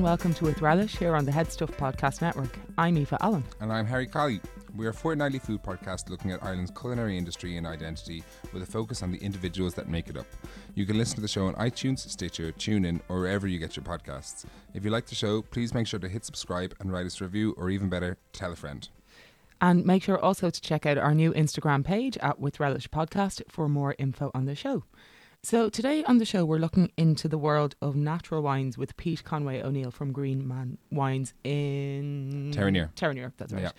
And welcome to With Relish here on the Head Stuff Podcast Network. I'm Eva Allen. And I'm Harry Colley. We're a fortnightly food podcast looking at Ireland's culinary industry and identity with a focus on the individuals that make it up. You can listen to the show on iTunes, Stitcher, TuneIn, or wherever you get your podcasts. If you like the show, please make sure to hit subscribe and write us a review, or even better, tell a friend. And make sure also to check out our new Instagram page at With Relish Podcast for more info on the show. So today on the show, we're looking into the world of natural wines with Pete Conway O'Neill from Green Man Wines in Terenure. Terenure, that's right. Yeah.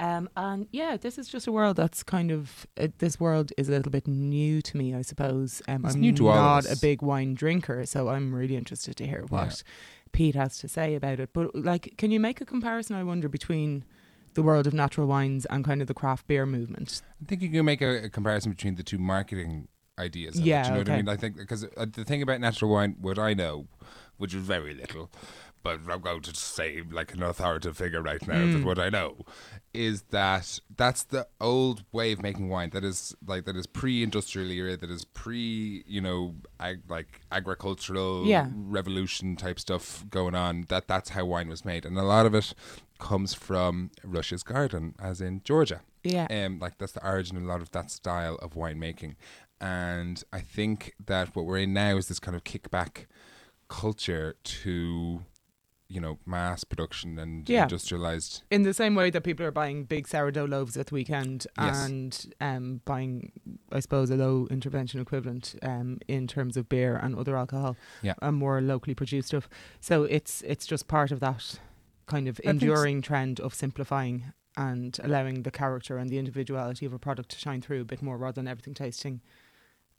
Um, and yeah, this is just a world that's kind of uh, this world is a little bit new to me, I suppose. Um, It's I'm new to all of not us. a big wine drinker, so I'm really interested to hear what Yeah. Pete has to say about it. But like, can you make a comparison? I wonder between the world of natural wines and kind of the craft beer movement. I think you can make a, a comparison between the two marketing ideas. Of Yeah, it, do you know what. I mean? I think because uh, the thing about natural wine, what I know, which is very little, but I'm going to say like an authoritative figure right now. Mm. That what I know is that that's the old way of making wine. That is like that is pre-industrial era. That is pre, you know, ag- like agricultural Yeah. revolution type stuff going on. That that's how wine was made, and a lot of it comes from Russia's garden, as in Georgia Yeah. um, like that's the origin of a lot of that style of winemaking. And I think that what we're in now is this kind of kickback culture to, you know, mass production and Yeah. industrialized. in the same way that people are buying big sourdough loaves at the weekend Yes. and um, buying, I suppose, a low intervention equivalent um, in terms of beer and other alcohol, Yeah. and more locally produced stuff. So it's it's just part of that kind of I think s- enduring trend of simplifying and allowing the character and the individuality of a product to shine through a bit more, rather than everything tasting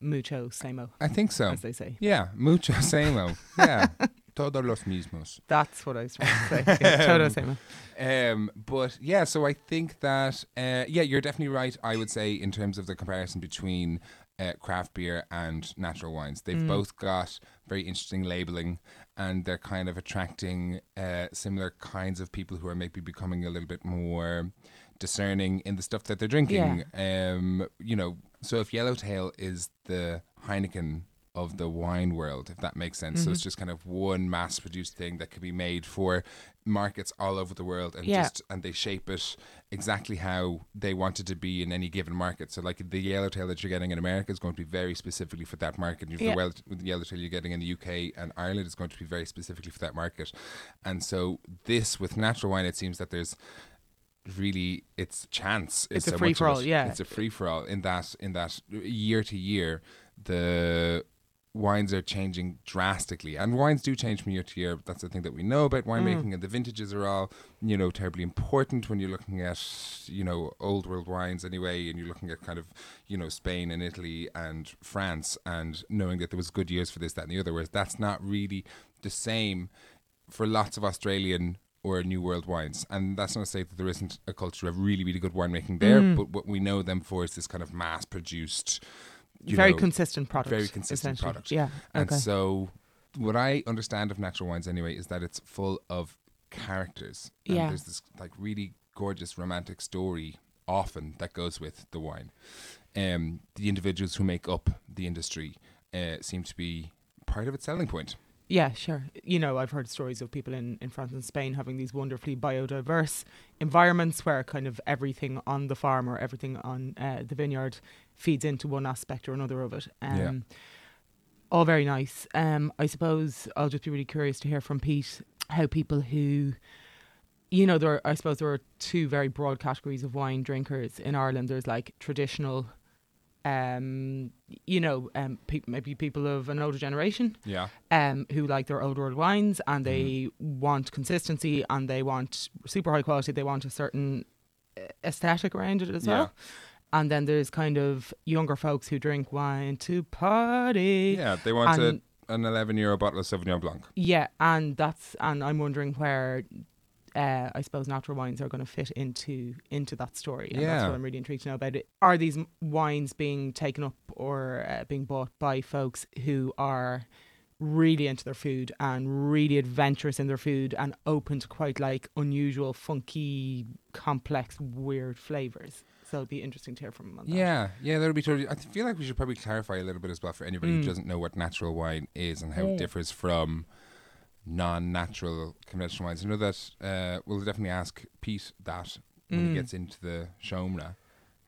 mucho samo, I think so. as they say. Yeah, mucho samo. Yeah, todos los mismos. That's what I was trying to say. Yeah, todo Um. Um, but yeah, so I think that uh, yeah, you're definitely right. I would say in terms of the comparison between uh, craft beer and natural wines, they've Mm. both got very interesting labeling, and they're kind of attracting uh, similar kinds of people who are maybe becoming a little bit more discerning in the stuff that they're drinking. Um, you know, so if Yellowtail is the Heineken of the wine world, if that makes sense. So it's Mhm. just kind of one mass produced thing that can be made for markets all over the world and Yeah. just and they shape it exactly how they want it to be in any given market. So like the yellowtail that you're getting in America is going to be very specifically for that market. And Yeah. the, well, the yellowtail you're getting in the UK and Ireland is going to be very specifically for that market. And so this with natural wine it seems that there's really it's chance It's is a so much of free-for-all, it. yeah. It's a free for all in that in that year to year the wines are changing drastically and wines do change from year to year that's the thing that we know about winemaking Mm. and the vintages are all you know terribly important when you're looking at you know old world wines anyway and you're looking at kind of you know Spain and Italy and France and knowing that there was good years for this that and the other whereas that's not really the same for lots of Australian or New World wines. And that's not to say that there isn't a culture of really, really good winemaking there, Mm. but what we know them for is this kind of mass produced, Very know, consistent product. very consistent product. Yeah. and okay. so what I understand of natural wines anyway is that it's full of characters. And Yeah. there's this like really gorgeous romantic story often that goes with the wine. Um, the individuals who make up the industry uh, seem to be part of its selling point. Yeah, sure. You know, I've heard stories of people in, in France and Spain having these wonderfully biodiverse environments where kind of everything on the farm or everything on uh, the vineyard feeds into one aspect or another of it. Um, Yeah. All very nice. Um, I suppose I'll just be really curious to hear from Pete how people who, you know, there are, I suppose there are two very broad categories of wine drinkers in Ireland. There's like traditional, um, you know, um, pe- maybe people of an older generation Yeah. um, who like their old world wines and they want consistency and they want super high quality. They want a certain uh, aesthetic around it as Yeah. well. And then there's kind of younger folks who drink wine to party. Yeah, they want And- a, an 11 euro bottle of Sauvignon Blanc. Yeah, and that's and I'm wondering where uh, I suppose natural wines are going to fit into into that story. And that's what I'm really intrigued to know about it. Are these wines being taken up or uh, being bought by folks who are really into their food and really adventurous in their food and open to quite like unusual, funky, complex, weird flavors? So it'd be interesting to hear from them on that. Yeah, yeah, that would be totally. I feel like we should probably clarify a little bit as well for anybody Mm. who doesn't know what natural wine is and how Mm. it differs from non-natural conventional wines. I know that uh, we'll definitely ask Pete that when Mm. he gets into the showmna.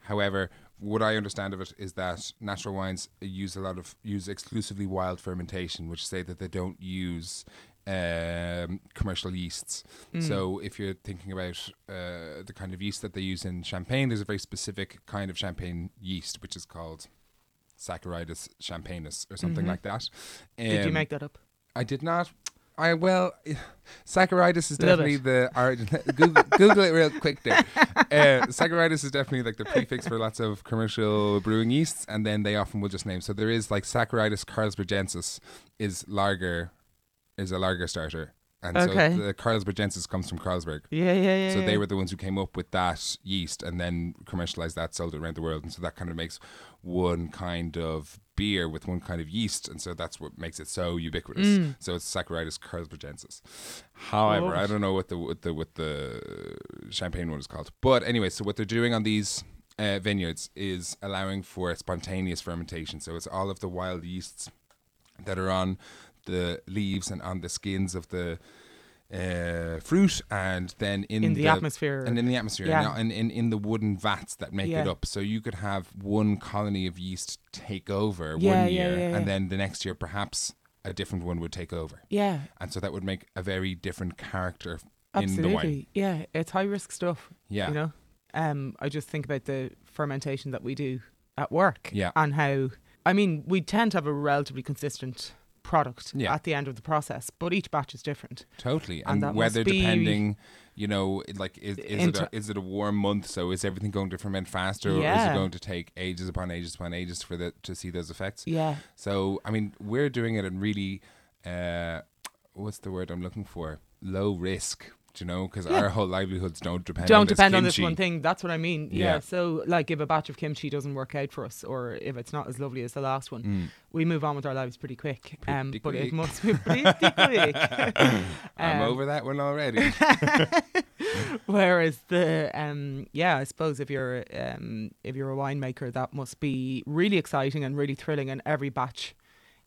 However, what I understand of it is that natural wines use a lot of use exclusively wild fermentation, which say that they don't use um, commercial yeasts. Mm. So if you're thinking about uh, the kind of yeast that they use in champagne, there's a very specific kind of champagne yeast which is called Saccharidus champagnus or something Mhm. like that. Did you Um, make that up? I did not. I well, Saccharidus is Love definitely it. the origin. Google, Google it real quick there. Uh, is definitely like the prefix for lots of commercial brewing yeasts, and then they often will just name. So there is like Saccharidus carlsbergensis is lager, is a lager starter, and Okay. so the Carlsbergensis comes from Carlsberg. Yeah, yeah, yeah. So yeah. they were the ones who came up with that yeast and then commercialized that, sold it around the world, and so that kind of makes one kind of beer with one kind of yeast, and so that's what makes it so ubiquitous. Mm. So it's Saccharidus carlsbergensis. However, Love I don't know what the what the what the champagne one is called, but anyway, so what they're doing on these. Uh, vineyards is allowing for spontaneous fermentation. So it's all of the wild yeasts that are on the leaves and on the skins of the uh, fruit, and then in, in the, atmosphere. and in the atmosphere Yeah. and in, in the wooden vats that make it up. So you could have one colony of yeast take over Yeah, one year, yeah, yeah. and then the next year perhaps a different one would take over, yeah, and so that would make a very different character in the wine. Yeah, it's high risk stuff. Yeah, You know, um, I just think about the fermentation that we do at work. Yeah. and how I mean we tend to have a relatively consistent product Yeah. at the end of the process, but each batch is different. totally. And And, weather depending, you know, like is, is it a, is it a warm month? So is everything going to ferment faster, yeah. or is it going to take ages upon ages upon ages for the to see those effects? Yeah, So I mean, we're doing it in really, uh, what's the word I'm looking for? Low risk. Do you know? Because Yeah. our whole livelihoods don't depend. don't on this depend on this one thing. That's what I mean. Yeah. Yeah. So like if a batch of kimchi doesn't work out for us, or if it's not as lovely as the last one, Mm. we move on with our lives pretty quick. um, Pretty but it must be pretty quick. I'm Um, over that one already. Whereas the um yeah, I suppose if you're um if you're a winemaker, that must be really exciting and really thrilling, and every batch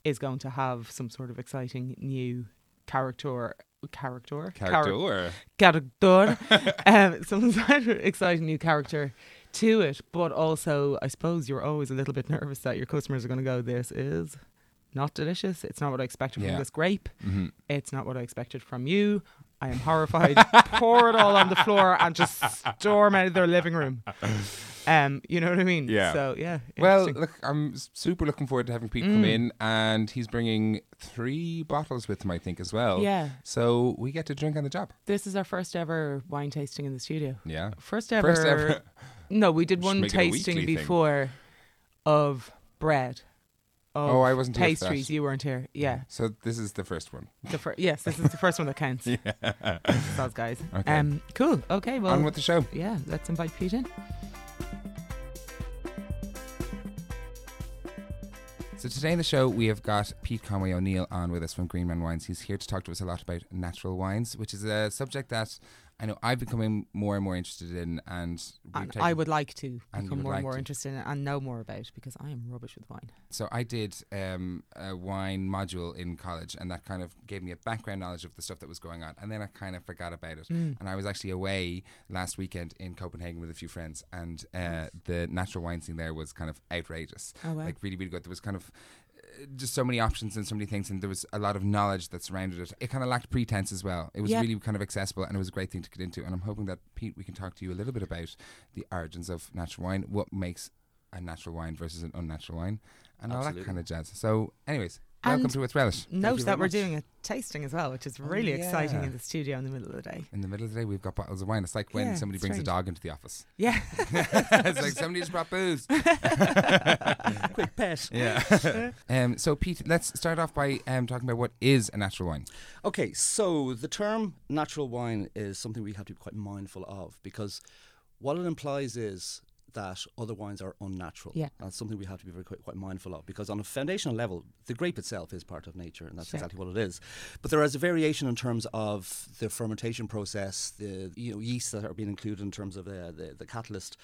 is going to have some sort of exciting new character character Character. character um some exciting new character to it but also i suppose you're always a little bit nervous that your customers are going to go this is not delicious it's not what i expected Yeah. from this grape hmm it's not what I expected from you. I am horrified. Pour it all on the floor and just storm out of their living room. Um, you know what I mean? Yeah. So yeah. Well, look, I'm super looking forward to having Pete come Mm. in, and he's bringing three bottles with him, I think, as well. yeah. So we get to drink on the job. This is our first ever wine tasting in the studio. Yeah. First ever. First ever. No, we did one make it a tasting weekly thing. before of bread. Of Oh, I wasn't here for that. pastries. You weren't here. Yeah. So this is the first one. The fir- yes, this is the first one that counts. Yeah. Those guys. Okay. Um, cool. Okay. Well, on with the show. yeah. Let's invite Pete in. So today in the show we have got Pete Conway O'Neill on with us from Greenman Wines. He's here to talk to us a lot about natural wines, which is a subject that I know I've becoming more and more interested in, and And I would like to become more like and more to. interested in it and know more about because I am rubbish with wine. So I did um, a wine module in college, and that kind of gave me a background knowledge of the stuff that was going on. And then I kind of forgot about it. Mm. And I was actually away last weekend in Copenhagen with a few friends, and uh, the natural wine scene there was kind of outrageous. Oh wow. Like really, really good. There was kind of just so many options and so many things, and there was a lot of knowledge that surrounded it. It kind of lacked pretense as well. It was Yeah. really kind of accessible, and it was a great thing to get into. And I'm hoping that Pete, we can talk to you a little bit about the origins of natural wine, what makes a natural wine versus an unnatural wine, and all that kind of jazz. So, anyways, welcome And to With Relish. Thank Note that we're much. doing a tasting as well, which is Oh, really exciting in the studio in the middle of the day. In the middle of the day, we've got bottles of wine. It's like when Yeah, somebody brings strange. a dog into the office. Yeah. it's like somebody just brought booze. Quick pet. Yeah. um, so, Pete, let's start off by um, talking about what is a natural wine. Okay, so the term natural wine is something we have to be quite mindful of because what it implies is that other wines are unnatural. Yeah. That's something we have to be very quite, quite mindful of because on a foundational level, the grape itself is part of nature and that's Sure. exactly what it is. But there is a variation in terms of the fermentation process, the you know yeasts that are being included in terms of uh, the the catalyst,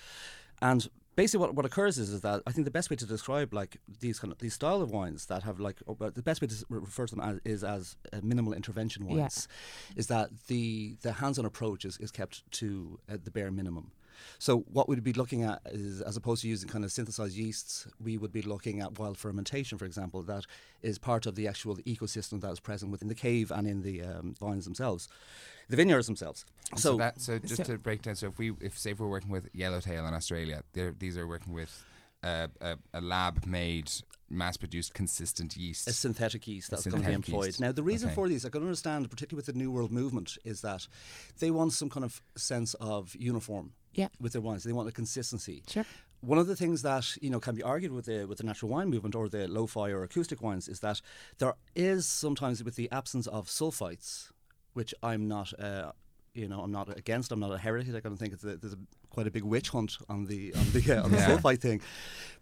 and basically what, what occurs is, is that I think the best way to describe like these kind of these style of wines that have like the best way to refer to them as, is as uh, minimal intervention wines yeah. is that the the hands-on approach is, is kept to uh, the bare minimum. So what we'd be looking at is, as opposed to using kind of synthesized yeasts, we would be looking at wild fermentation, for example, that is part of the actual ecosystem that is present within the cave and in the um, vines themselves, the vineyards themselves. So, so, that, so just so to break down, so if we, if say if we're working with Yellowtail in Australia, these are working with a, a, lab made mass produced consistent yeast. A synthetic yeast that's going to be employed. Yeast. Now, the reason okay. for these, I can understand, particularly with the New World movement, is that they want some kind of sense of uniform yeah. with their wines. They want a consistency. Sure. One of the things that you know can be argued with the with the natural wine movement or the lo-fi or acoustic wines is that there is sometimes with the absence of sulfites, which I'm not. Uh, you know, I'm not against. I'm not a heretic. I don't think it's a, there's a, quite a big witch hunt on the on the uh, on the yeah. sulfite thing.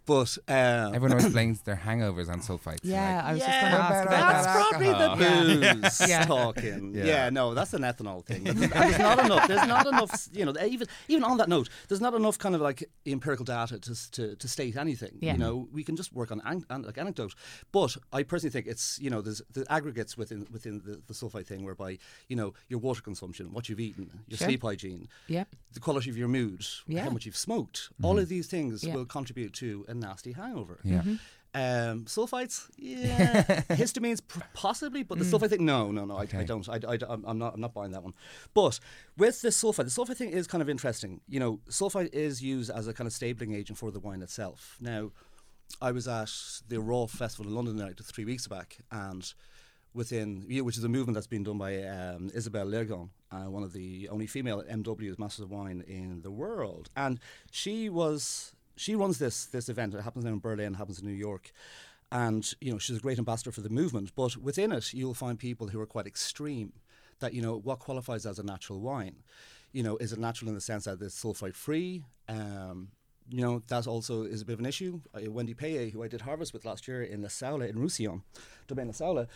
But um, everyone always blames their hangovers on sulfites. Yeah, like, I was yeah, just going to ask about that's that. probably the booze yeah. talking. Yeah. yeah. no, that's an ethanol thing. there's not enough. There's not enough. You know, even even on that note, there's not enough kind of like empirical data to to, to state anything. Yeah. You know, we can just work on an, an, like anecdote. But I personally think it's you know there's the aggregates within within the, the sulfite thing, whereby you know your water consumption, what you've eaten, your sure. sleep hygiene, yeah, the quality of your mood, yeah. how much you've smoked. Mm-hmm. All of these things will contribute to a nasty hangover. Yeah. Mm-hmm. Um, sulfites, yeah, histamines possibly, but the mm. sulfite thing, no, no, no, okay. I, I, don't. I, I, I'm not. I'm not buying that one. But with the sulfite, the sulfite thing is kind of interesting. You know, sulfite is used as a kind of stabiling agent for the wine itself. Now, I was at the Raw Festival in London like three weeks back, and within which is a movement that's been done by um, Isabelle Legeron, uh, one of the only female MWs Masters of Wine in the world, and she was she runs this this event. It happens in Berlin, happens in New York, and you know she's a great ambassador for the movement. But within it, you'll find people who are quite extreme. That you know what qualifies as a natural wine. You know, is it natural in the sense that it's sulfite free? Um, you know, that also is a bit of an issue. Uh, Wendy Paillé, who I did harvest with last year in La Soula in Roussillon, Domaine La Soula,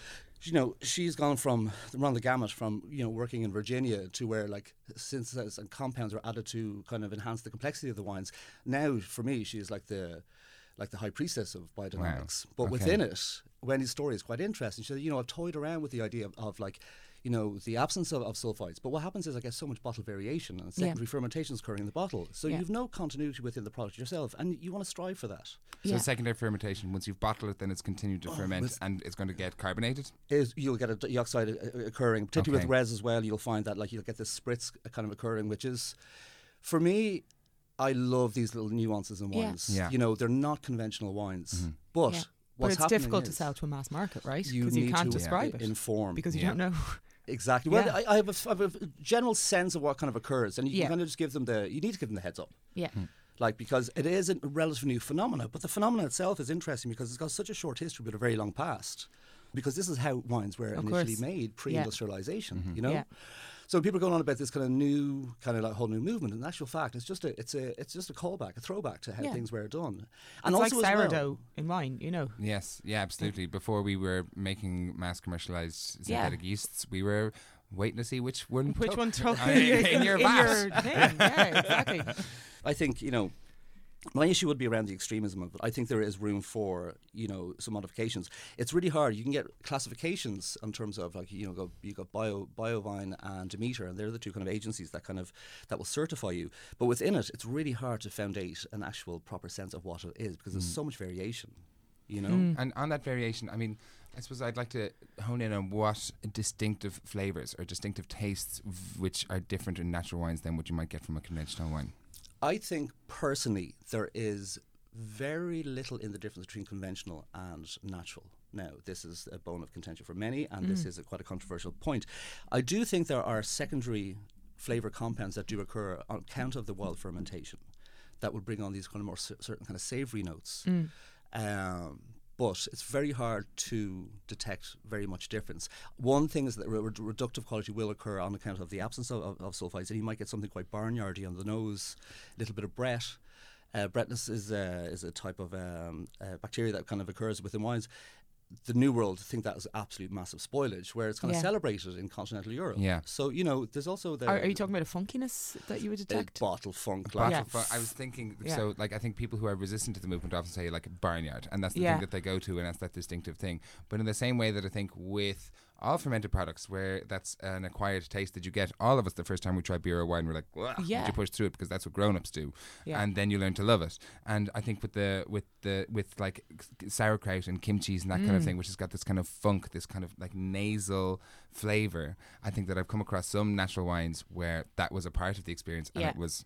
you know, she's gone from run the gamut from you know working in Virginia to where like synthesis and compounds are added to kind of enhance the complexity of the wines. Now, for me, she's like the like the high priestess of biodynamics. Wow. But okay. within it, Wendy's story is quite interesting. She said, you know, I've toyed around with the idea of, of like you know, the absence of, of sulfites. But what happens is I get so much bottle variation and secondary yeah. fermentation is occurring in the bottle. So yeah. you've no continuity within the product yourself and you want to strive for that. So yeah. secondary fermentation, once you've bottled it, then it's continued to oh, ferment and it's going to get carbonated? Is you'll get a dioxide uh, uh, occurring, particularly okay. with res as well. You'll find that like you'll get this spritz kind of occurring, which is, for me, I love these little nuances in wines. Yeah. You know, they're not conventional wines, mm-hmm. but but it's difficult to sell to a mass market, right? Because you, you, can't describe it. Inform. Because you yeah. don't know. Exactly. Well, I, I, have a, I, have a, general sense of what kind of occurs, and you yeah. kind of just give them the. You need to give them the heads up. Yeah. Hmm. Like because it is a relatively new phenomenon, but the phenomenon itself is interesting because it's got such a short history but a very long past. Because this is how wines were of initially course. made pre-industrialization. Yeah. Mm-hmm. You know. Yeah. So people are going on about this kind of new, kind of like whole new movement. In actual fact, it's just a, it's a, it's just a callback, a throwback to how yeah. things were done. And it's also like sourdough well, in wine, you know. Yes, yeah, absolutely. Before we were making mass commercialized synthetic yeah. yeasts, we were waiting to see which one which took one took in, in your vat. yeah, exactly. I think you know my issue would be around the extremism of it. I think there is room for you know some modifications. It's really hard. You can get classifications in terms of like you know go, you got bio Biodyvin and Demeter, and they're the two kind of agencies that kind of that will certify you. But within it, it's really hard to foundate an actual proper sense of what it is because there's mm. so much variation. You know, mm. and on that variation, I mean, I suppose I'd like to hone in on what distinctive flavors or distinctive tastes v- which are different in natural wines than what you might get from a conventional wine. I think personally there is very little in the difference between conventional and natural. Now, this is a bone of contention for many, and mm. this is a quite a controversial point. I do think there are secondary flavour compounds that do occur on account of the wild fermentation that would bring on these kind of more c- certain kind of savoury notes. Mm. Um, but it's very hard to detect very much difference. One thing is that re- reductive quality will occur on account of the absence of, of, of, sulfites, and you might get something quite barnyardy on the nose, a little bit of Brett. Uh, Brettness is, uh, is a type of um, uh, bacteria that kind of occurs within wines. The New World think that is absolute massive spoilage, where it's kind Yeah. of celebrated in continental Europe. Yeah. So you know, there's also the Are, are you talking about a funkiness that you would detect? bottle funk. Bottle Like, Yeah. fu- I was thinking, Yeah. so like I think people who are resistant to the movement often say like barnyard, and that's the Yeah. thing that they go to, and that's that distinctive thing. But in the same way that I think with all fermented products, where that's an acquired taste that you get, all of us the first time we try beer or wine, we're like, Yeah. you push through it because that's what grown-ups do, Yeah. and then you learn to love it. And I think with the with the with like sauerkraut and kimchi's and that kind of Mm. thing, which has got this kind of funk, this kind of like nasal flavor, I think that I've come across some natural wines where that was a part of the experience, and Yeah. it was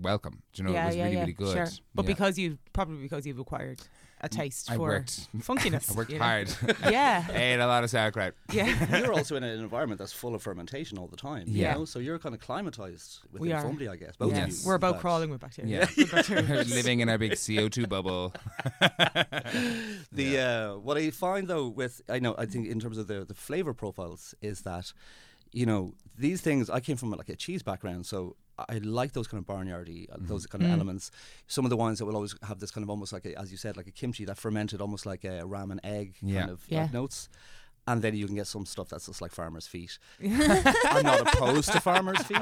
welcome. Do you know, yeah, it was yeah, really, yeah, really good. Sure. But because you've probably because you've acquired a taste I for worked, funkiness. I worked you know? hard. Yeah. Ate a lot of sauerkraut. Yeah. you're also in an environment that's full of fermentation all the time. Yeah. You know? So you're kind of climatized We within are. Fumbly, I guess. Both Yes. of you. We're about fact. crawling with bacteria. Yeah. Good bacteria. Living in our big CO2 bubble. The uh, what I find though with I know I think in terms of the the flavor profiles is that you know these things I came from like a cheese background so I like those kind of barnyardy uh, those kind of Mm. elements some of the wines that will always have this kind of almost like a, as you said like a kimchi that fermented almost like a ramen egg Yeah. kind of Yeah. like notes and then you can get some stuff that's just like farmer's feet. I'm not opposed to farmer's feet.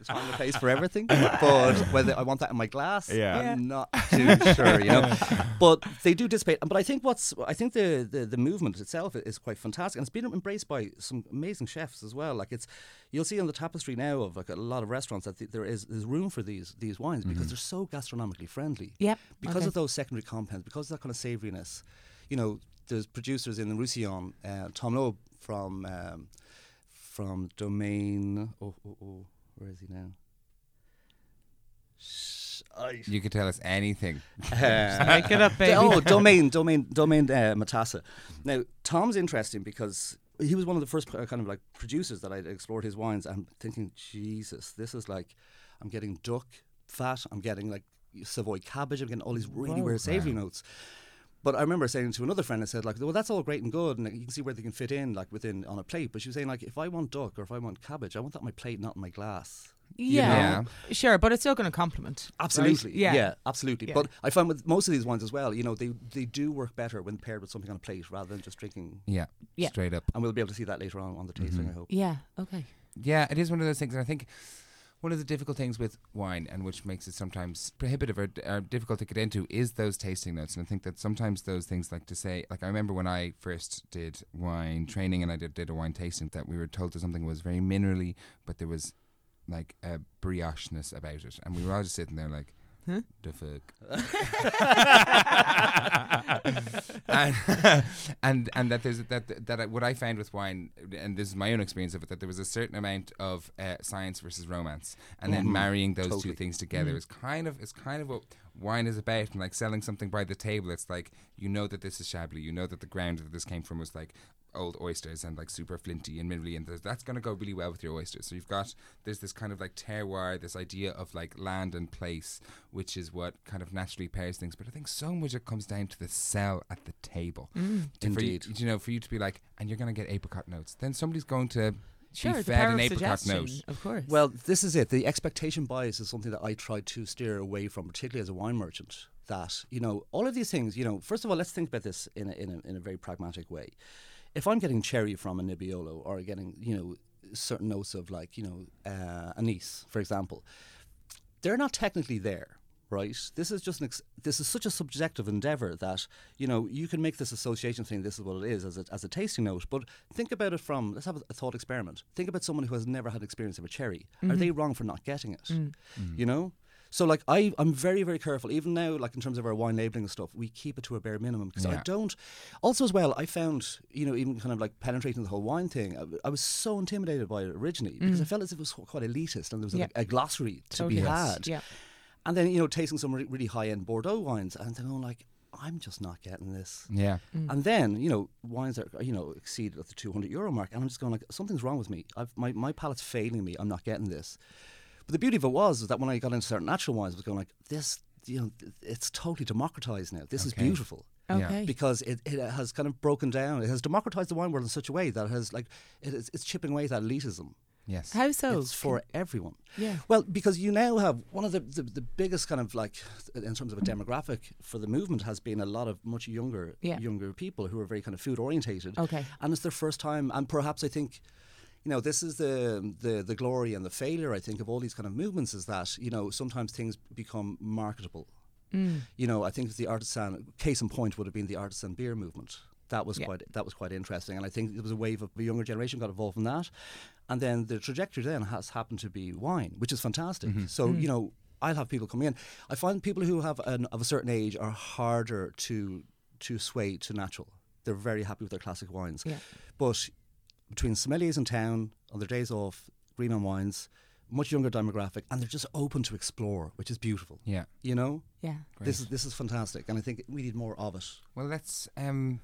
It's find a place for everything. But whether I want that in my glass, Yeah. Yeah. I'm not too sure, you know. But they do dissipate. But I think what's I think the, the, the movement itself is quite fantastic. And it's been embraced by some amazing chefs as well. Like it's you'll see on the tapestry now of like a lot of restaurants that th- there is there's room for these these wines because mm-hmm. they're so gastronomically friendly Yep. because okay. of those secondary compounds, because of that kind of savouriness, you know, there's producers in the Roussillon, uh, Tom Lubbe from um, from Domain. Oh, oh, oh, where is he now? Shh, You could tell us anything. Uh, Make it up, baby. oh, Domain, Domain, Domain uh, Matassa. Now, Tom's interesting because he was one of the first uh, kind of like producers that I explored his wines. I'm thinking, Jesus, this is like, I'm getting duck fat, I'm getting like Savoy cabbage, I'm getting all these really Whoa. weird savoury notes. But I remember saying to another friend, I said like, well, that's all great and good, and like, you can see where they can fit in like within on a plate. But she was saying like, if I want duck or if I want cabbage, I want that on my plate, not in my glass. yeah. know? Sure, but it's still going to complement. right? Absolutely. Yeah. absolutely. Yeah. But I find with most of these wines as well, you know, they they do work better when paired with something on a plate rather than just drinking. Yeah, Yeah. straight up. And we'll be able to see that later on on the tasting, mm-hmm. I hope. Yeah. Okay. Yeah, it is one of those things, and I think one of the difficult things with wine, and which makes it sometimes prohibitive or, or difficult to get into, is those tasting notes. And I think that sometimes those things, like to say, like I remember when I first did wine training and I did, did a wine tasting, that we were told that something was very minerally, but there was like a brioche-ness about it, and we were all just sitting there like. Huh? The fuck, and, and and that there's that that I, what I found with wine, and this is my own experience of it, that there was a certain amount of uh, science versus romance, and then Mhm. marrying those Totally. two things together Mhm. is kind of is kind of what wine is about, and like selling something by the table. It's like you know that this is Chablis, you know that the ground that this came from was like old oysters and like super flinty and minerally, and that's going to go really well with your oysters. So you've got there's this kind of like terroir, this idea of like land and place, which is what kind of naturally pairs things. But I think so much it comes down to the sell at the table. Mm. For you- Indeed. you know, for you to be like, and you're going to get apricot notes, then somebody's going to Sure. be the fed an of apricot suggestion, note. Of course. Well, this is it. The expectation bias is something that I try to steer away from, particularly as a wine merchant. That you know, all of these things. You know, first of all, let's think about this in a, in a, in a very pragmatic way. If I'm getting cherry from a Nebbiolo or getting you know certain notes of like you know uh, anise, for example, they're not technically there. Right. This is just an ex- this is such a subjective endeavor that you know you can make this association thing. This is what it is as a, as a tasting note. But think about it from let's have a, a thought experiment. Think about someone who has never had experience of a cherry. Are mm-hmm. they wrong for not getting it? Mm. Mm. You know. So like I, I'm very very careful. Even now, like in terms of our wine labeling and stuff, we keep it to a bare minimum because I don't. Also as well, I found you know even kind of like penetrating the whole wine thing. I, I was so intimidated by it originally because mm. I felt as if it was quite elitist and there was Yeah. a, a glossary to Totally. be Yes. had. Yeah. And then you know tasting some re- really high end Bordeaux wines and then going like I'm just not getting this. Yeah. Mm. And then you know wines that you know exceed at the 200 euro mark, and I'm just going like something's wrong with me. I've, my my palate's failing me. I'm not getting this. But the beauty of it was is that when I got into certain natural wines, I was going like this. You know, it's totally democratized now. This is Okay. beautiful Yeah. Okay. because it, it has kind of broken down. It has democratized the wine world in such a way that it has like it is, it's chipping away at that elitism. Yes. How so? It's for everyone. yeah. Well, because you now have one of the, the, the biggest kind of like in terms of a demographic for the movement has been a lot of much younger Yeah. younger people who are very kind of food orientated. Okay. And it's their first time and perhaps I think you know this is the, the the glory and the failure I think of all these kind of movements is that you know sometimes things become marketable. Mm. You know, I think the artisan case in point would have been the artisan beer movement. That was Yeah. quite that was quite interesting, and I think there was a wave of the younger generation got involved in that, and then the trajectory then has happened to be wine, which is fantastic. So Mm. you know, I'll have people come in. I find people who have an, of a certain age are harder to to sway to natural. They're very happy with their classic wines, Yeah. but between sommeliers in town on their days off, green on wines, much younger demographic, and they're just open to explore, which is beautiful. Yeah. You know, Yeah. this is this is fantastic, and I think we need more of it. Well, let's um,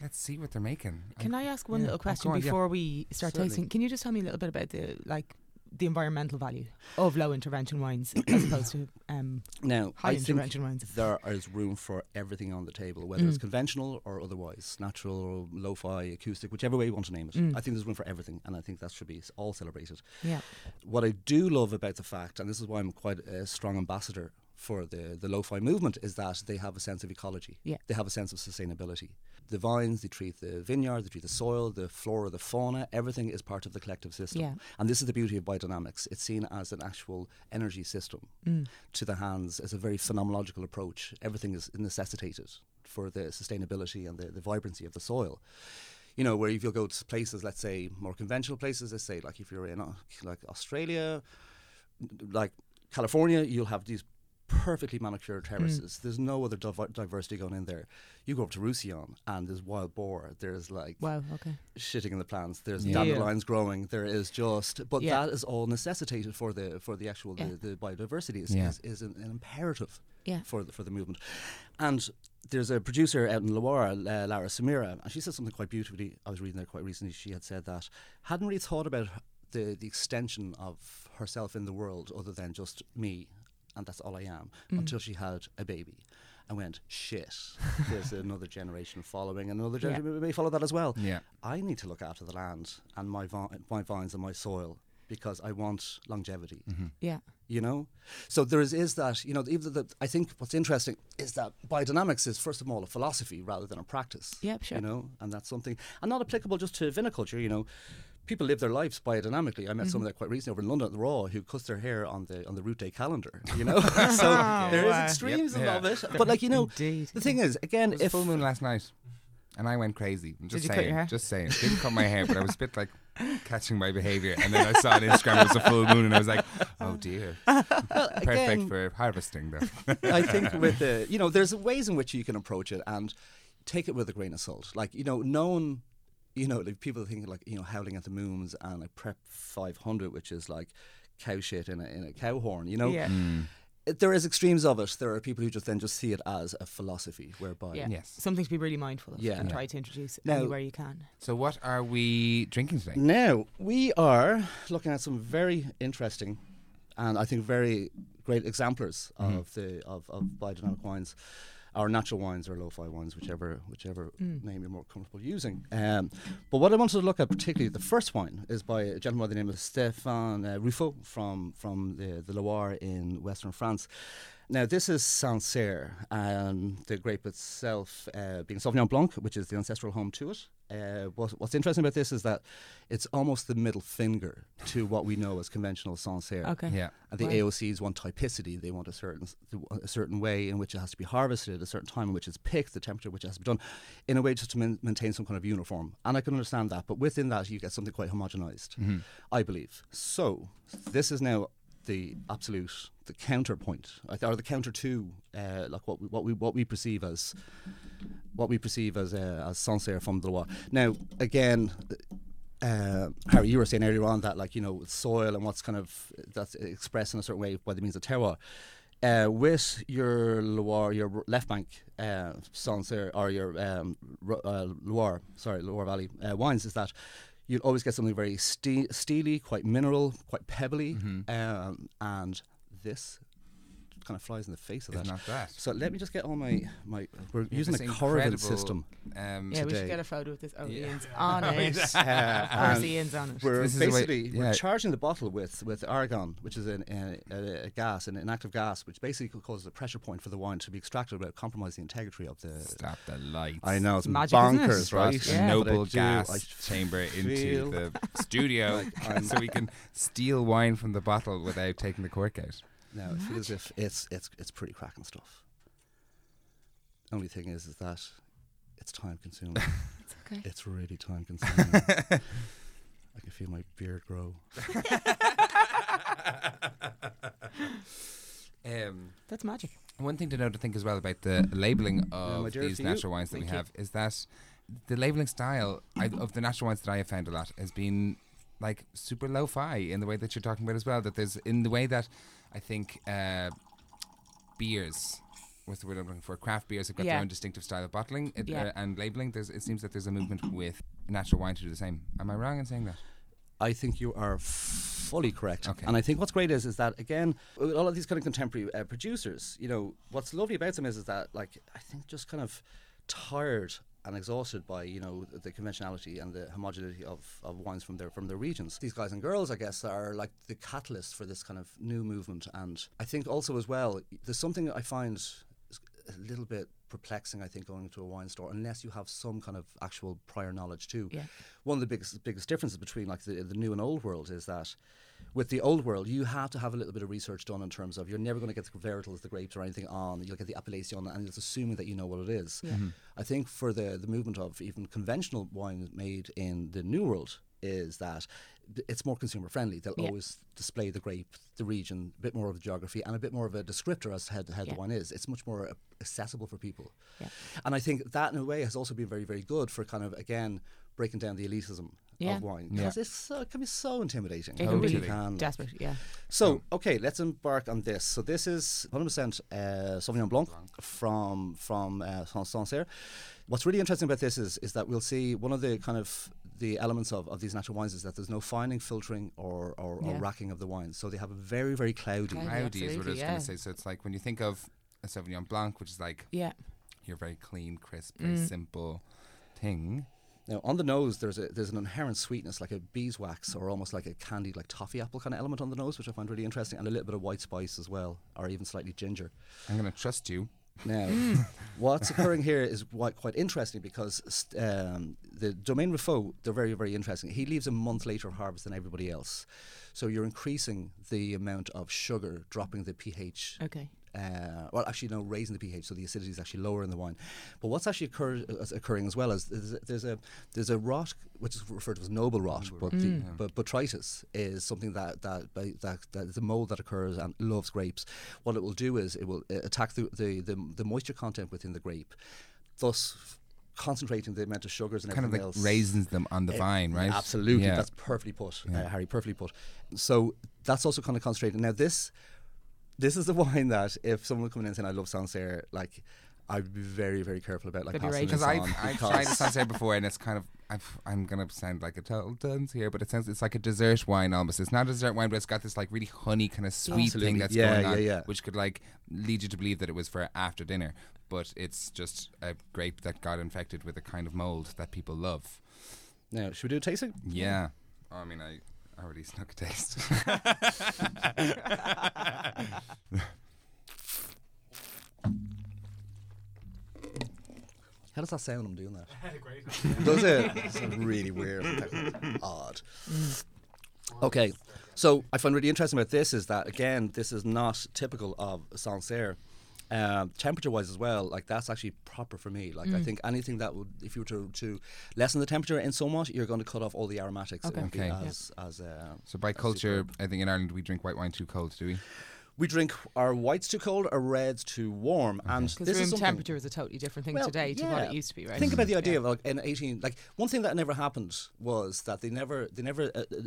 let's see what they're making. Can I ask one yeah. little question go on, yeah. before we start Certainly. tasting? Can you just tell me a little bit about the like the environmental value of low intervention wines as opposed to um, Now, high I think intervention wines? there is room for everything on the table, whether Mm. it's conventional or otherwise, natural or lo-fi, acoustic, whichever way you want to name it. Mm. I think there's room for everything, and I think that should be all celebrated. Yeah. What I do love about the fact, and this is why I'm quite a strong ambassador for the, the lo-fi movement, is that they have a sense of ecology. Yeah. They have a sense of sustainability. The vines, they treat the vineyard, they treat the soil, the flora, the fauna, everything is part of the collective system. Yeah. And this is the beauty of biodynamics. It's seen as an actual energy system Mm. to the hands as a very phenomenological approach. Everything is necessitated for the sustainability and the, the vibrancy of the soil. You know, where if you'll go to places, let's say more conventional places, let's say like if you're in uh, like Australia, like California, you'll have these perfectly manicured terraces. There's no other div- diversity going in there. You go up to Roussillon and there's wild boar. There's like Wow. Okay. shitting in the plants. There's Yeah. dandelions growing. There is just, but Yeah. that is all necessitated for the for the actual Yeah. the, the biodiversity is, Yeah. is, is an, an imperative Yeah. for the for the movement. And there's a producer out in Loire, uh, Laura Semeria, and she said something quite beautifully. I was reading there quite recently. She had said that hadn't really thought about the the extension of herself in the world other than just me, and that's all I am, Mm. until she had a baby. And went shit. There's another generation following, and another Yeah. generation may follow that as well. Yeah. I need to look after the land and my vi- my vines and my soil because I want longevity. Yeah. You know, so there is, is that you know even the, I think what's interesting is that biodynamics is first of all a philosophy rather than a practice. Yeah, sure. You know, and that's something and not applicable just to viniculture. You know. People live their lives biodynamically. I met Mm-hmm. someone that quite recently over in London at the Raw who cuts their hair on the on the root day calendar. You know, so there is Wow. extremes Yep, of it. But like you know, Indeed. the thing is, again, It was if full moon last night, and I went crazy. I'm just you cut saying, your hair? just saying. Didn't cut my hair, but I was a bit like catching my behaviour, and then I saw on Instagram it was a full moon, and I was like, oh dear, perfect again, for harvesting though. I think with the you know, there's ways in which you can approach it and take it with a grain of salt. Like you know, known, you know, like people think like you know, howling at the moons and like prep 500, which is like cow shit in a in a cow horn. You know, Yeah. Mm. There is extremes of it. There are people who just then just see it as a philosophy, whereby Yeah. Yes. Something to be really mindful of Yeah. and Yeah. try to introduce Now- anywhere you can. So what are we drinking today? Now we are looking at some very interesting and I think very great exemplars of the of, of biodynamic wines, or natural wines or lo-fi wines, whichever whichever name you're more comfortable using. Um, but what I wanted to look at particularly, the first wine is by a gentleman by the name of Stéphane uh, Riffault from from the, the Loire in western France. Now, this is Sancerre, and the grape itself uh, being Sauvignon Blanc, which is the ancestral home to it. Uh, what, what's interesting about this is that it's almost the middle finger to what we know as conventional Sancerre. Okay. Yeah. And the Right. AOCs want typicity. They want a certain a certain way in which it has to be harvested, a certain time in which it's picked, the temperature which it has to be done, in a way just to main, maintain some kind of uniform. And I can understand that, but within that you get something quite homogenized, Mm-hmm. I believe. So this is now the absolute, the counterpoint, or the counter to, uh, like what we, what we what we perceive as what we perceive as uh, as Sancerre from the Loire. Now, again, uh, Harry, you were saying earlier on that, like you know, soil and what's kind of that's expressed in a certain way by the means of terroir. Uh, with your Loire, your left bank uh, Sancerre or your um, uh, Loire, sorry, Loire Valley uh, wines, is that you'd always get something very ste- steely, quite mineral, quite pebbly, um, and this kind of flies in the face of It's that. not that. So let me just get all my my. We're You have using a Coravin incredible, system. Um, Yeah, we should get a photo with this. Oh, Yeah. Ian's on it. Uh, Of Ian's on it. We're This is way- basically yeah. we're charging the bottle with, with argon, which is an, a, a, a gas, an inactive gas, which basically causes a pressure point for the wine to be extracted without compromising the integrity of the. Stop the lights. I know it's magic, isn't it? bonkers, right? Yeah. Noble do- gas chamber into the studio like so we can steal wine from the bottle without taking the cork out. Now it feels as if it's it's it's pretty cracking stuff. Only thing is, is that it's time consuming. It's okay. it's really time consuming. I can feel my beard grow. Um, That's magic. one thing to note, I think, as well about the labelling my of dear, these for you. natural wines that Thank we you. have is that the labelling style I, of the natural wines that I have found a lot has been like super lo-fi in the way that you're talking about as well. That there's in the way that I think uh, beers. What's the word I'm looking for? Craft beers have got Yeah. their own distinctive style of bottling it, Yeah. uh, and labeling. There's, it seems that there's a movement with natural wine to do the same. Am I wrong in saying that? I think you are fully correct. Okay. And I think what's great is is that again, with all of these kind of contemporary uh, producers, you know, what's lovely about them is is that like I think just kind of tired and exhausted by you know the conventionality and the homogeneity of, of wines from their from their regions. These guys and girls, I guess, are like the catalyst for this kind of new movement. And I think also as well, there's something I find a little bit perplexing. I think going into a wine store unless you have some kind of actual prior knowledge too Yeah. one of the biggest biggest differences between like the, the new and old world is that with the old world you have to have a little bit of research done in terms of you're never going to get the varietals the grapes or anything on you'll get the appellation and it's assuming that you know what it is Yeah. Mhm. i think for the the movement of even conventional wine made in the new world is that it's more consumer friendly they'll Yeah. always display the grape the region a bit more of the geography and a bit more of a descriptor as to how, how Yeah. the wine is it's much more accessible for people Yeah. and I think that, in a way, has also been very, very good for kind of again breaking down the elitism Yeah. of wine Yeah. because it's so, it can be so intimidating. It can Totally. be Can. desperate. Yeah. So, okay, let's embark on this. So, this is 100% uh, Sauvignon Blanc from from uh, Sancerre. What's really interesting about this is is that we'll see one of the kind of the elements of, of these natural wines is that there's no fining, filtering, or, or, or racking of the wines. So they have a very, very cloudy. Cloudy. Cloudy is what I was absolutely, going to say. So it's like when you think of a Sauvignon Blanc, which is like Yeah. your very clean, crisp, very Mm. simple thing. Now on the nose, there's a there's an inherent sweetness, like a beeswax, or almost like a candied, like toffee apple kind of element on the nose, which I find really interesting, and a little bit of white spice as well, or even slightly ginger. I'm going to trust you. Now, what's occurring here is quite, quite interesting because um, the Domaine Riffault, they're very, very interesting. He leaves a month later of harvest than everybody else. So you're increasing the amount of sugar, dropping the pH Okay. Uh, well, actually, no, raising the pH, so the acidity is actually lower in the wine. But what's actually occur- uh, occurring as well is there's a, there's a there's a rot which is referred to as noble rot, but the, Mm. but botrytis is something that that, that that is a mold that occurs and loves grapes. What it will do is it will uh, attack the, the the the moisture content within the grape, thus. Concentrating the amount of sugars and Kind of like else. raisins them on the Eh, vine, right? Absolutely, Yeah. that's perfectly put, Yeah. uh, Harry. Perfectly put. So that's also kind of concentrated. Now this, this is the wine that if someone coming in saying I love Sancerre, like I'd be very very careful about like Could passing this I've, on I've because- tried Sancerre before, and it's kind of I've, I'm gonna sound like a total dunce here, but it sounds it's like a dessert wine almost. It's not a dessert wine, but it's got this like really honey kind of sweet Absolutely. thing that's Yeah, going yeah, on, yeah. which could like lead you to believe that it was for after dinner, but it's just a grape that got infected with a kind of mold that people love. Now, should we do a tasting? Yeah, I mean I already snuck a taste. How does that sound? I'm doing that. Does it? It's really weird, odd. Okay, so I find really interesting about this is that again, this is not typical of Sancerre. Um, temperature wise as well, like that's actually proper for me. Like I think anything that would, if you were to, to lessen the temperature in somewhat, you're going to cut off all the aromatics. Okay. Okay. As, as, uh, so by as culture, superb. I think in Ireland we drink white wine too cold, do we? we drink our whites too cold, our reds too warm, and Because this room is something- temperature is a totally different thing Well, today to what it used to be, right? Think about the idea Yeah. of like in eighteen, like one thing that never happened was that they never, they never, uh, uh,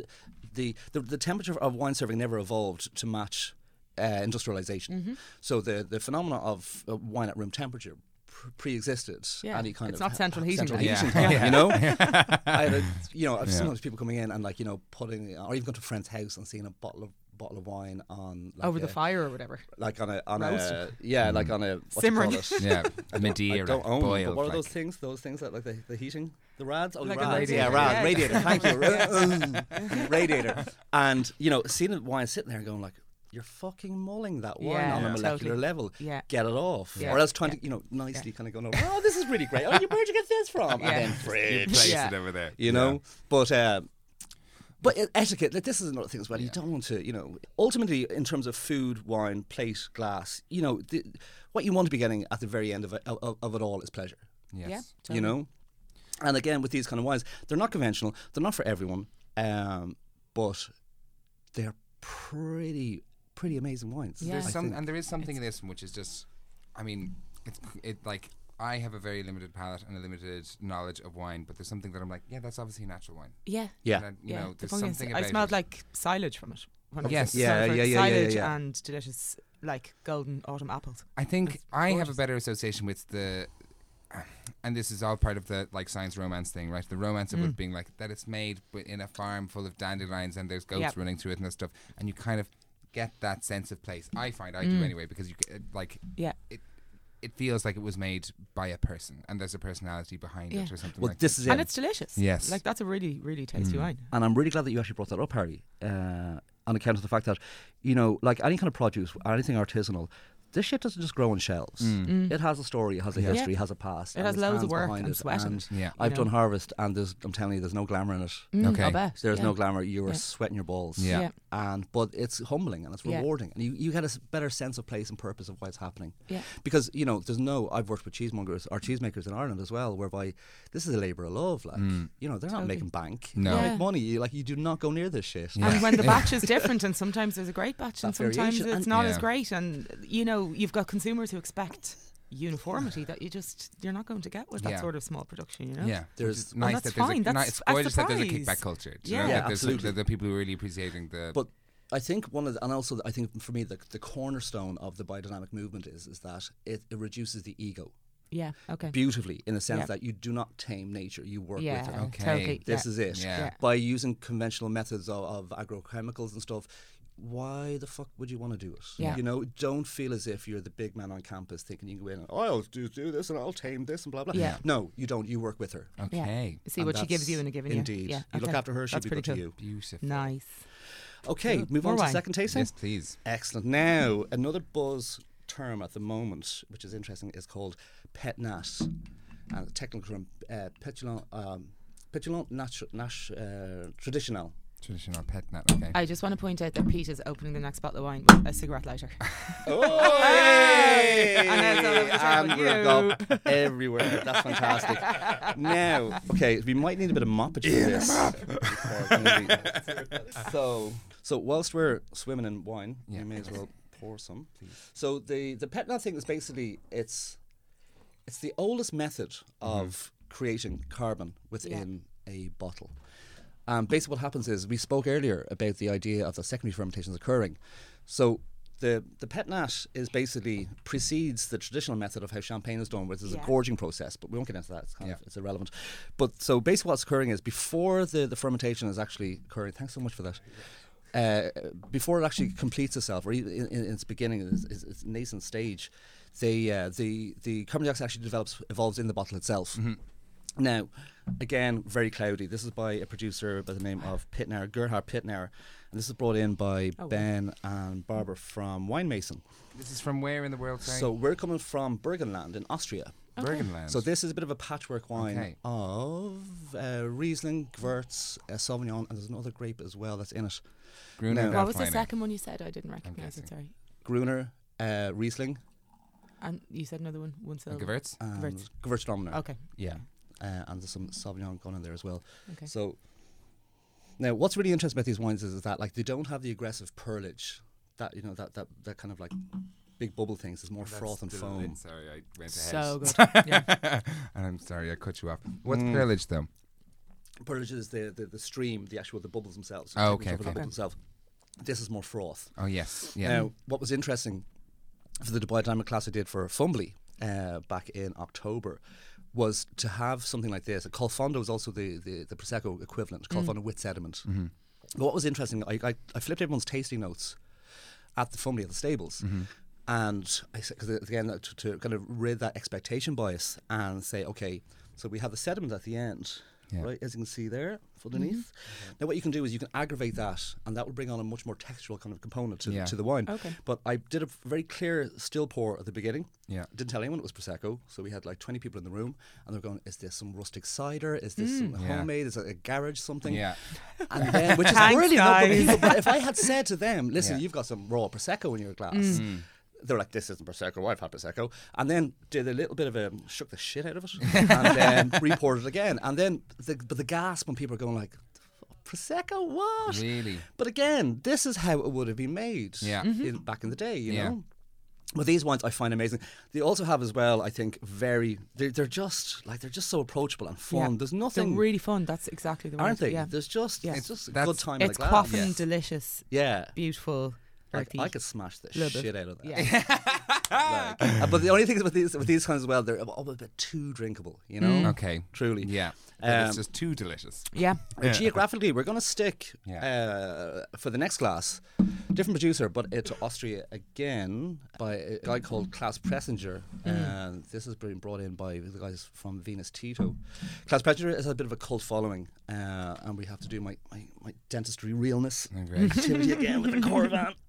the, the the temperature of wine serving never evolved to match uh, industrialization. Mm-hmm. So the the phenomena of uh, wine at room temperature pr- pre-existed Yeah, any kind it's of not central heating central heating Yeah. time, Yeah. you know I had a, you know I've Yeah. sometimes people coming in and like you know putting or even going to a friend's house and seeing a bottle of bottle of wine on like over a, the fire or whatever. like on a on a Roasted. yeah, like on a what do you call Simmering. it? Yeah, I Madeira, don't own, boiled. but what are like- those things? Those things that like the, the heating, the rads, oh, Like rads, radiator. yeah, rad, Yeah. radiator. Thank you, radiator. And you know, seeing the wine sitting there going like, you're fucking mulling that wine Yeah, on a molecular totally. level. Yeah. Get it off, Yeah. or else trying Yeah. to you know nicely kind of going, over, oh, this is really great. Oh, you, where'd you get this from? Yeah. And then You place it over there. you know. But uh, but etiquette, like, this is another thing as well. You don't want to, you know, ultimately in terms of food, wine, plate, glass, you know, the, what you want to be getting at the very end of it, of, of it all is pleasure. Yes. Yeah, You know, and again with these kind of wines, they're not conventional. They're not for everyone, um, but they're pretty pretty amazing wines. Yeah. There's I some, think. and there is something in this which is just, I mean, it's it like I have a very limited palate and a limited knowledge of wine, but there's something that I'm like, yeah, that's obviously a natural wine. Yeah. Yeah. I- you yeah. know, there's pumpkin something s- about I smelled it. like silage from it. When it Yes. was Yeah, served. yeah, yeah, yeah, Silage yeah. and delicious, like golden autumn apples. I think It's I have a better association with the, and this is all part of the like science romance thing, right? The romance of Mm. it being like that it's made in a farm full of dandelions and there's goats Yep. running through it and that stuff, and you kind of get that sense of place. I find I Mm. do anyway because you c- uh, like Yeah. it. It feels like it was made by a person, and there's a personality behind Yeah. it, or something well, like this is it. And it's delicious. Yes. Like that's a really, really tasty Mm. wine. And I'm really glad that you actually brought that up, Harry, uh, on account of the fact that, you know, like any kind of produce, or anything artisanal, this shit doesn't just grow on shelves. Mm. It has a story, it has a Yeah. history, it has a past. It has loads of work behind and it, sweat in and. Yeah. I've you done harvest, and there's, I'm telling you, there's no glamour in it. Mm, Okay. I bet. There's yeah. no glamour. You are Yeah. sweating your balls. Yeah. Yeah. And but it's humbling and it's Yeah. rewarding, and you, you get a better sense of place and purpose of why it's happening. Yeah. Because you know, there's no. I've worked with cheesemongers or cheesemakers in Ireland as well, whereby this is a labour of love. Like Mm. you know, they're not making bank. No. they Yeah. make money. You, like you do not go near this shit. Yeah. And when the batch is different, and sometimes there's a great batch, and sometimes it's not as great, and you know you've got consumers who expect uniformity that you just you're not going to get with that Yeah. sort of small production. You know. Yeah, There's- there's Well, nice that's that there's fine. a, ni- That's it's a gorgeous that there's a surprise. kickback culture. do you Yeah. know? Yeah, Like, there's absolutely. The, the people who are really appreciating the. But I think one of the, and also I think for me the, the cornerstone of the biodynamic movement is is that it, it reduces the ego Yeah. Okay. beautifully in the sense Yeah. that you do not tame nature, you work yeah. with it. Okay. Totally. This yeah. is it. Yeah. Yeah. By using conventional methods of, of agrochemicals and stuff, why the fuck would you want to do it? Yeah. You know, don't feel as if you're the big man on campus thinking you can go in and, oh, I'll do, do this and I'll tame this and blah, blah. Yeah. No, you don't. You work with her. okay, See And what she gives you in a given year. Indeed. Yeah. You look after her, she'll That's be pretty good to you. beautiful. Nice. Okay, Cool. move More on to wine. second tasting. Yes, please. Excellent. Now, another buzz term at the moment, which is interesting, is called pet nat. And the technical term, uh, petulant, um, petulant natu- nash, uh, traditional. Traditional pet nat. Okay. I just want to point out that Pete is opening the next bottle of wine with a cigarette lighter. Oh, Hey! And it's all over the and table. we're You. up everywhere. That's fantastic. now, okay, we might need a bit of moppage for this. So, so whilst we're swimming in wine, Yeah. we may as well pour some. So the the pet nat thing is basically it's it's the oldest method mm-hmm. of creating carbon within a bottle. Um, basically, what happens is we spoke earlier about the idea of the secondary fermentations occurring. So the the pet nat is basically precedes the traditional method of how champagne is done, which is Yeah. a gorging process. But we won't get into that; it's kind Yeah. of it's irrelevant. But so basically, what's occurring is before the, the fermentation is actually occurring. Thanks so much for that. Uh, before it actually completes itself, or in, in, in its beginning, its, its, its nascent stage, the uh, the the carbon dioxide actually develops evolves in the bottle itself. Now, again, very cloudy. This is by a producer by the name of Pittnauer, Gerhard Pittnauer, and this is brought in by Oh, wow. Ben and Barbara from Winemason. This is from where in the world? Sorry. So we're coming from Burgenland in Austria. Burgenland. So this is a bit of a patchwork wine Okay. of uh, Riesling, Gewurz, uh, Sauvignon, and there's another grape as well that's in it. Gruner No. What was the second one you said? I didn't recognize it. Sorry. Gruner, uh, Riesling, And you said another one. One And syllable. Gewurz. and Gewurz. Gewürztraminer. Okay. Yeah, uh, and there's some Sauvignon gone in there as well. Okay. So now, what's really interesting about these wines is, is that like they don't have the aggressive perlage that you know that that, that kind of like big bubble things. There's more That's froth and foam. lit. Sorry, I went ahead. So good. yeah. and I'm sorry, I cut you off. What's Mm. perlage though? Perlage is the, the the stream, the actual the bubbles themselves. Oh, the okay, the bubbles themselves. This is more froth. Oh yes, yeah. Now, what was interesting for the Dubai Diamond class I did for Fumbally uh, back in October was to have something like this. Colfondo is also the, the, the Prosecco equivalent, Colfondo with sediment. But what was interesting, I, I, I flipped everyone's tasting notes at the Fumbally at the stables. Mm-hmm. And I said, because again, to, to kind of rid that expectation bias and say, okay, so we have the sediment at the end, Yeah. right, as you can see there underneath. Mm-hmm. Now, what you can do is you can aggravate that, and that will bring on a much more textural kind of component to, Yeah. to the wine. Okay. But I did a very clear still pour at the beginning. Yeah. Didn't tell anyone it was prosecco. So we had like 20 people in the room, and they're going, "Is this some rustic cider? Is this some mm. Yeah. homemade? Is it a garage something?" Yeah. And then, which is Thanks, brilliant. no, but, but if I had said to them, "Listen, Yeah. you've got some raw prosecco in your glass," Mm. mm. They're like, "This isn't prosecco. I've had prosecco," and then did a little bit of a shook the shit out of it, and then repoured it again, and then the, but the gasp when people are going like. Prosecco, what? Really? But again, this is how it would have been made Yeah. Mm-hmm. in, back in the day, you Yeah. know? But these wines I find amazing. They also have as well, I think, very, they're, they're just, like, they're just so approachable and fun. Yeah. There's They're nothing, really fun. That's exactly the word. aren't they? Yeah. There's just, Yeah. it's just a good time It's the quaffing, Yes. delicious, Yeah. beautiful. Like, earthy. I could smash the Little bit. shit out of that. Yeah. Like, uh, but the only thing is with these with these kinds as well, they're a, a bit too drinkable, you know? Mm. Okay. Truly. Yeah. But Um, it's just too delicious. yeah. Uh, Geographically, we're going to stick Yeah. uh, for the next glass, different producer, but it's Austria again by a guy called Klaus Preisinger, and this has been brought in by the guys from Vinostito. Klaus Preisinger has a bit of a cult following, uh, and we have to do my, my, my dentistry realness Oh, great. activity again with the Coravin.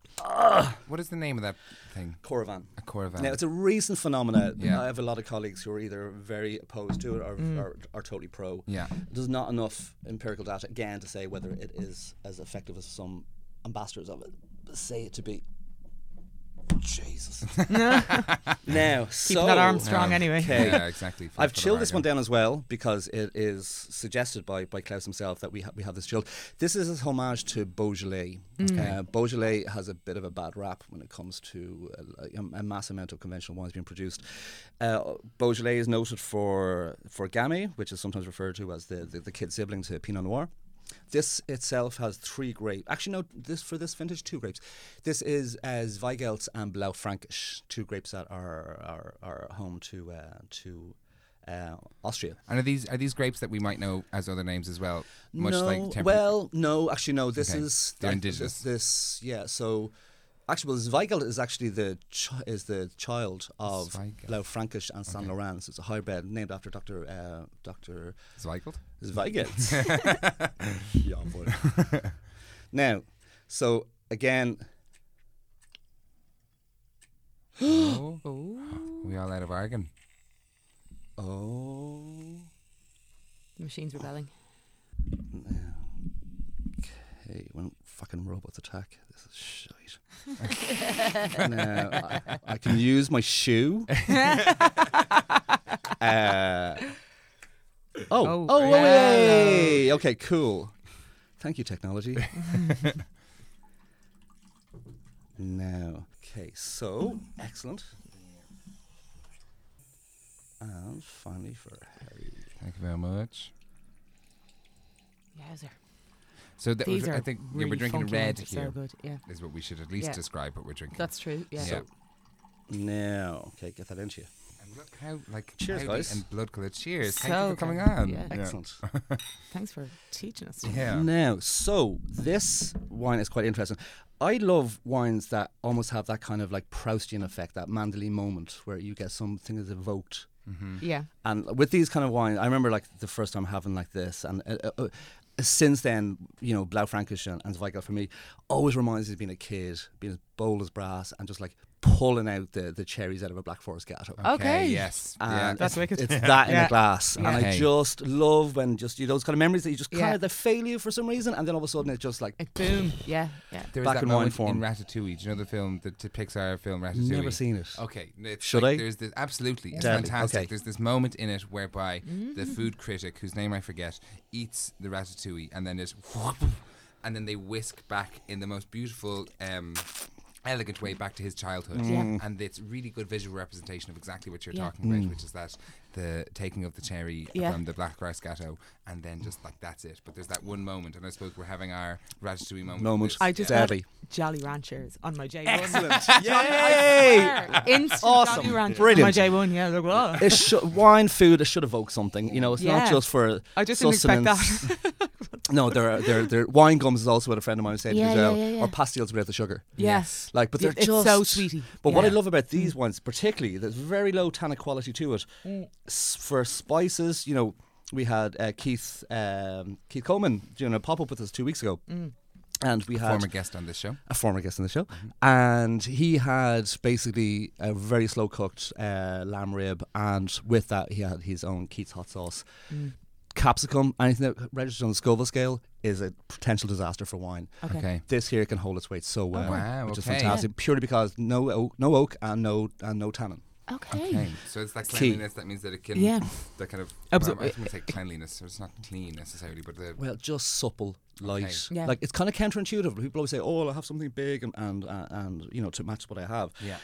what is the name of that thing? Coravin. A Coravin. Now, it's a recent phenomenon. Yeah. I have a lot of colleagues who are either very opposed to it or, mm. or, are totally pro. Yeah. There's not enough empirical data, again, to say whether it is as effective as some ambassadors of it say it to be. Jesus. now, so. Keeping that arm strong anyway. Okay. Yeah, exactly. I've For chilled this one down as well because it is suggested by, by Klaus himself that we, ha- we have this chilled. This is a homage to Beaujolais. Uh, Beaujolais has a bit of a bad rap when it comes to a, a, a mass amount of conventional wines being produced. Uh, Beaujolais is noted for for Gamay, which is sometimes referred to as the, the, the kid sibling to Pinot Noir. This itself has three grapes. Actually, no. This for this vintage, two grapes. This is uh, Zweigelt and Blaufränkisch, two grapes that are are, are home to uh, to uh, Austria. And are these are these grapes that we might know as other names as well? Much no, like temper- well, no. Actually, no. This Okay. is They're indigenous. This, this, yeah. So, actually, well, Zweigelt is actually the ch- is the child of Zweigelt. Blaufränkisch and Saint Laurent. So it's a hybrid named after Doctor uh, Doctor Zweigelt? Zweigelt. yeah, boy. now, so again, oh. We all out of argon. oh, The machine's rebelling. okay, when fucking robots attack, this is shite. now, I, I can use my shoe. uh, oh, oh, Oh, oh, yay! Okay, cool. Thank you, technology. now, okay, so excellent. And finally for Harry. Thank you very much. Yowzer. So th- These are I think yeah, we're drinking funky red ones. Here. So good. Yeah. Is what we should at least Yeah. describe what we're drinking. That's true. Yeah. Yeah. Now, okay, get that into you. and look how like Cheers, howdy guys. and blood colour. Cheers. Thank you for coming good. on. Yeah. Excellent. Thanks for teaching us. Yeah. Now, so this wine is quite interesting. I love wines that almost have that kind of like Proustian effect, that madeleine moment where you get something is evoked. Yeah. And with these kind of wines, I remember like the first time having like this, and uh, uh, uh, since then, you know, Blaufränkisch and, and Zweigelt for me always reminds me of being a kid, being as bold as brass, and just like pulling out the, the cherries out of a Black Forest Gateau. Okay. Yes. And yeah. That's it's, wicked. It's that in Yeah. a glass, and I just love when just you know those kind of memories that you just kind Yeah. of they fail you for some reason, and then all of a sudden it's just like It boom. Yeah. Yeah. There was back that in wine moment form. in Ratatouille. Do you know the film, the, t- Pixar film Ratatouille? never seen it. Okay, it's Should like I? There's this, absolutely, it's Deadly, fantastic. okay. There's this moment in it whereby the food critic, whose name I forget, eats the ratatouille and then it, and then they whisk back in the most beautiful. Um, Elegant way back to his childhood, Yeah. Mm. and it's really good visual representation of exactly what you're Yeah. talking about, mm. which is that the taking of the cherry Yeah. from the black rice gateau, and then just like that's it. But there's that one moment, and I suppose we're having our ratatouille moment. Moment. I just Yeah. Jolly Ranchers on my J1. Excellent. Yay! Instant Awesome. Jolly Ranchers Brilliant. on my J1. Yeah. Look, wow. it should, wine food it should evoke something. You know, it's Yeah. not just for I just didn't expect that. No, they're they're they're wine gums is also what a friend of mine was saying Yeah, as well, yeah, yeah, yeah. or pastilles without the sugar. Yes. Like, but they're It's just so sweety. But what I love about these ones, particularly, there's very low tannic quality to it. Mm. S- for spices, you know, we had uh, Keith um, Keith Coleman doing a pop up with us two weeks ago, Mm. and we had a Former guest on this show. a former guest on the show, and he had basically a very slow cooked uh, lamb rib, and with that he had his own Keith's hot sauce. Mm. Capsicum, anything that registers on the Scoville scale, is a potential disaster for wine. Okay. Okay. This here can hold its weight so well, wow, which is okay. fantastic. Purely because no oak, no oak, and no and no tannin. Okay. Okay. So it's that It's key. cleanliness that means that it can. Yeah. That kind of. Absor- well, I was going say cleanliness. So it's not clean necessarily, but the. Well, just supple, light. Yeah. Like it's kind of counterintuitive. People always say, "Oh, I have something big and and uh, and you know to match what I have." Yeah.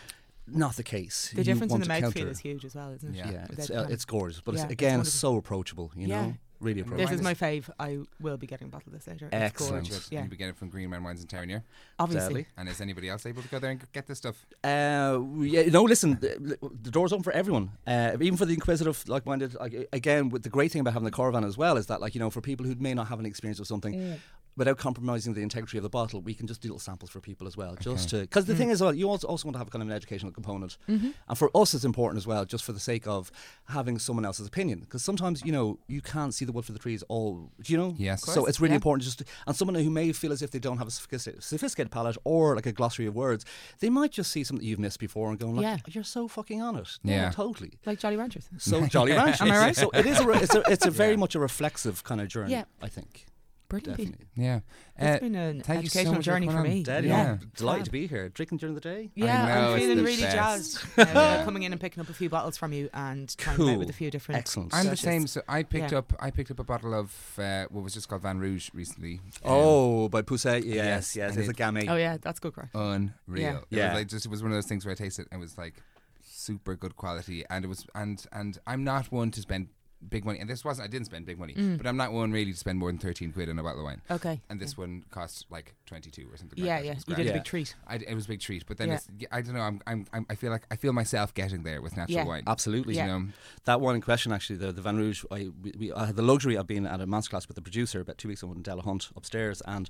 Not the case. The You difference in the to mouthfeel counter- is huge as well, isn't it? Yeah. Yeah, it's uh, it's gorgeous, but Yeah, it's, it's again, it's wonderful. so approachable. You Yeah. know, really approachable. This is my fave. I will be getting a bottle of this later. It's Excellent. gorgeous. Yeah. Yeah. You begin it from Green Man Wines in Town, yeah? Obviously. Deadly. And is anybody else able to go there and get this stuff? Uh, yeah, no, listen, the, the door's open for everyone, uh, even for the inquisitive, like-minded. Like, again, with the great thing about having the caravan as well is that, like you know, for people who may not have an experience of something, without compromising the integrity of the bottle, we can just do little samples for people as well, just to because the hmm. thing is, well, you also also want to have kind of an educational component, mm-hmm. and for us, it's important as well, just for the sake of having someone else's opinion, because sometimes you know you can't see the wood for the trees all, do you know? Yes. So it's really yeah. important just to, and someone who may feel as if they don't have a sophisticated, sophisticated palate or like a glossary of words, they might just see something you've missed before and going like, Yeah. "You're so fucking on it." Yeah. totally. Like Jolly Ranchers. So Jolly Ranchers. Am I right? So it is. A, re- it's a, it's a very Yeah. much a reflexive kind of journey. Yeah. I think Brilliant. definitely. Yeah. It's Uh, been an thank you so educational for journey for me. Dead, Yeah. yeah. Delighted Fab. to be here. Drinking during the day. Yeah, know, I'm feeling really best. jazzed. Uh, coming in and picking up a few bottles from you and trying them out with a few different. Excellent. I'm the same. So I picked Yeah. up I picked up a bottle of uh, what was just called Van Rouge recently. Um, Oh, by Pousset. Yes, Yes, yes. and It's a it- gamay. Oh yeah, that's good crack. unreal. Yeah. It Yeah. was like just it was one of those things where I tasted it and it was like super good quality and it was and and I'm not one to spend big money and this wasn't I didn't spend big money Mm. but I'm not one really to spend more than 13 quid on a bottle of wine Okay. and this one cost like 22 or something Yeah, like yeah. It was You grand. did a big treat. I, it was a big treat but then Yeah. it's, I don't know I'm, I'm, I'm I feel like I feel myself getting there with natural Yeah. wine Absolutely. Yeah. you know That one in question, actually, the, the Van Rouge, I, we, we, I had the luxury of being at a masterclass with the producer about two weeks ago in Delahunt upstairs, and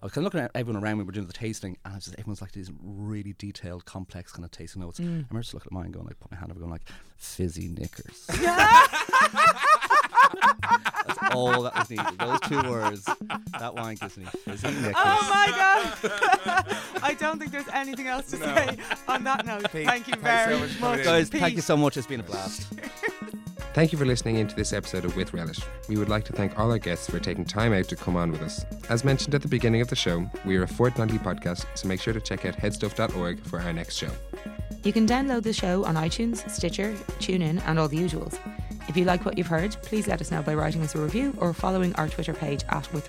I was kind of looking at everyone around me. We were doing the tasting, and I was just, everyone's like these really detailed, complex kind of tasting notes. Mm. I remember just looking at mine, going like, put my hand over, going like, fizzy knickers. That's all that was needed. Those two words. That wine gives me fizzy knickers. Oh my god! I don't think there's anything else to say on that note. Pete, Thank you thanks so very much much, coming in. Guys, thank you so much. It's been a blast. Thank you for listening into this episode of With Relish. We would like to thank all our guests for taking time out to come on with us. As mentioned at the beginning of the show, we are a fortnightly podcast, so make sure to check out headstuff.org for our next show. You can download the show on iTunes, Stitcher, TuneIn, and all the usuals. If you like what you've heard, please let us know by writing us a review or following our Twitter page at With